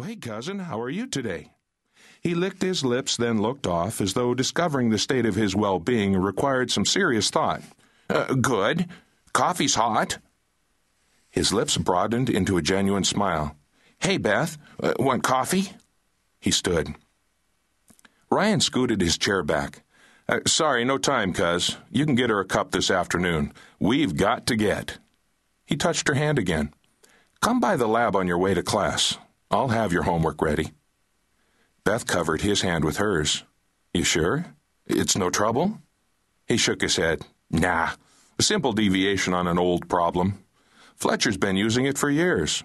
Hey, cousin, how are you today? He licked his lips, then looked off, as though discovering the state of his well being required some serious thought. Uh, good. Coffee's hot. His lips broadened into a genuine smile. Hey, Beth, uh, want coffee? He stood. Ryan scooted his chair back. Uh, sorry, no time, cuz. You can get her a cup this afternoon. We've got to get. He touched her hand again. Come by the lab on your way to class. I'll have your homework ready. Beth covered his hand with hers. You sure? It's no trouble? He shook his head. Nah, a simple deviation on an old problem. Fletcher's been using it for years.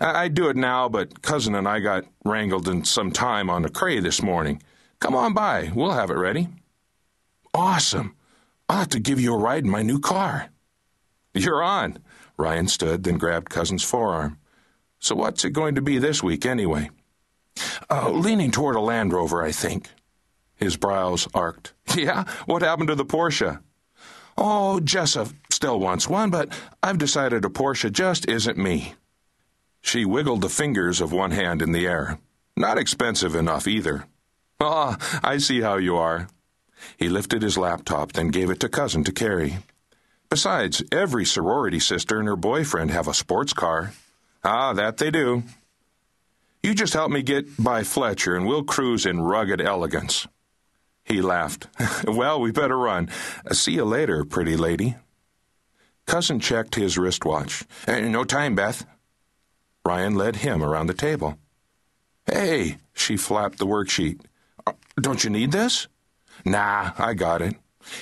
I- would do it now, but cousin and I got wrangled in some time on the Cray this morning. Come on by. We'll have it ready. Awesome. I'll have to give you a ride in my new car. You're on. Ryan stood, then grabbed Cousin's forearm. So what's it going to be this week, anyway? Uh, leaning toward a Land Rover, I think. His brows arched. Yeah? What happened to the Porsche? Oh, Jessa still wants one, but I've decided a Porsche just isn't me. She wiggled the fingers of one hand in the air. Not expensive enough either. Ah, I see how you are. He lifted his laptop, then gave it to Cousin to carry. Besides, every sorority sister and her boyfriend have a sports car. Ah, that they do. You just help me get by Fletcher and we'll cruise in rugged elegance. He laughed. well, we better run. See you later, pretty lady. Cousin checked his wristwatch. Eh, no time, Beth. Ryan led him around the table. Hey, she flapped the worksheet. Uh, don't you need this? Nah, I got it.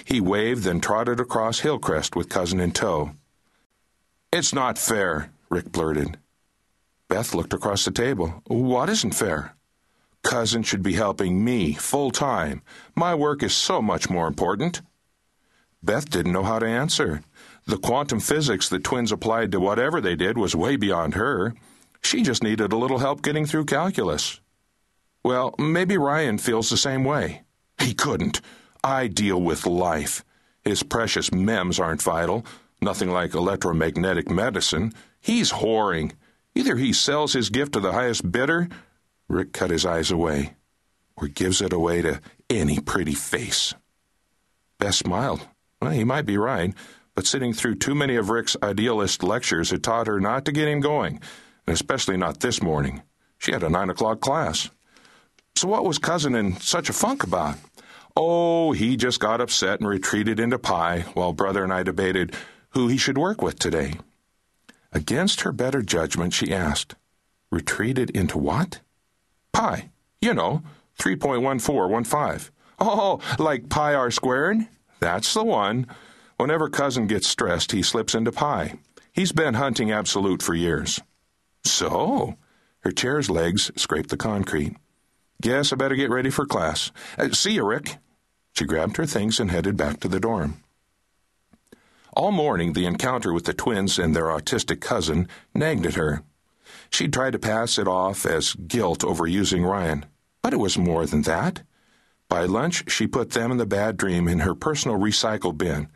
He waved, then trotted across Hillcrest with Cousin in tow. It's not fair, Rick blurted. Beth looked across the table. What isn't fair? Cousin should be helping me full time. My work is so much more important. Beth didn't know how to answer. The quantum physics the twins applied to whatever they did was way beyond her. She just needed a little help getting through calculus. Well, maybe Ryan feels the same way. He couldn't. I deal with life. His precious MEMS aren't vital, nothing like electromagnetic medicine. He's whoring. Either he sells his gift to the highest bidder, Rick cut his eyes away, or gives it away to any pretty face. Beth smiled. Well, he might be right, but sitting through too many of Rick's idealist lectures had taught her not to get him going, and especially not this morning. She had a nine o'clock class. So what was Cousin in such a funk about? Oh, he just got upset and retreated into pi while Brother and I debated who he should work with today. Against her better judgment, she asked, Retreated into what? Pi. You know, 3.1415. Oh, like pi r squared? That's the one. Whenever cousin gets stressed, he slips into pi. He's been hunting absolute for years. So? Her chair's legs scraped the concrete. Guess I better get ready for class. Uh, see you, Rick. She grabbed her things and headed back to the dorm. All morning, the encounter with the twins and their autistic cousin nagged at her. She'd tried to pass it off as guilt over using Ryan, but it was more than that. By lunch, she put them and the bad dream in her personal recycle bin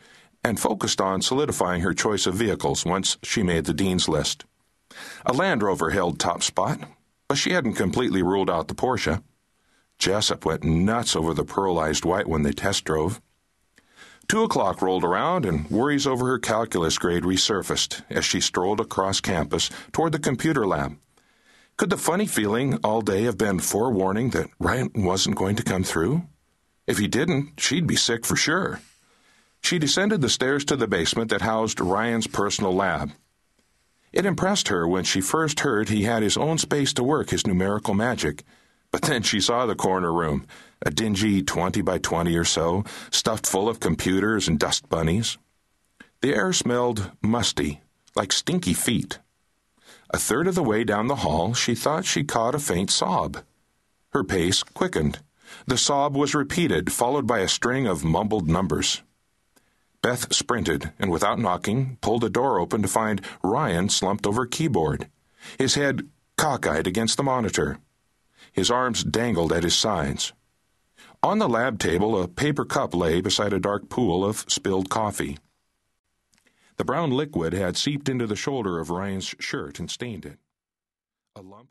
and focused on solidifying her choice of vehicles once she made the dean's list. A Land Rover held top spot, but she hadn't completely ruled out the Porsche. Jessup went nuts over the pearlized white one they test drove. Two o'clock rolled around, and worries over her calculus grade resurfaced as she strolled across campus toward the computer lab. Could the funny feeling all day have been forewarning that Ryan wasn't going to come through? If he didn't, she'd be sick for sure. She descended the stairs to the basement that housed Ryan's personal lab. It impressed her when she first heard he had his own space to work his numerical magic but then she saw the corner room, a dingy 20 by 20 or so, stuffed full of computers and dust bunnies. The air smelled musty, like stinky feet. A third of the way down the hall, she thought she caught a faint sob. Her pace quickened. The sob was repeated, followed by a string of mumbled numbers. Beth sprinted and, without knocking, pulled a door open to find Ryan slumped over a keyboard, his head cockeyed against the monitor. His arms dangled at his sides. On the lab table, a paper cup lay beside a dark pool of spilled coffee. The brown liquid had seeped into the shoulder of Ryan's shirt and stained it. A lump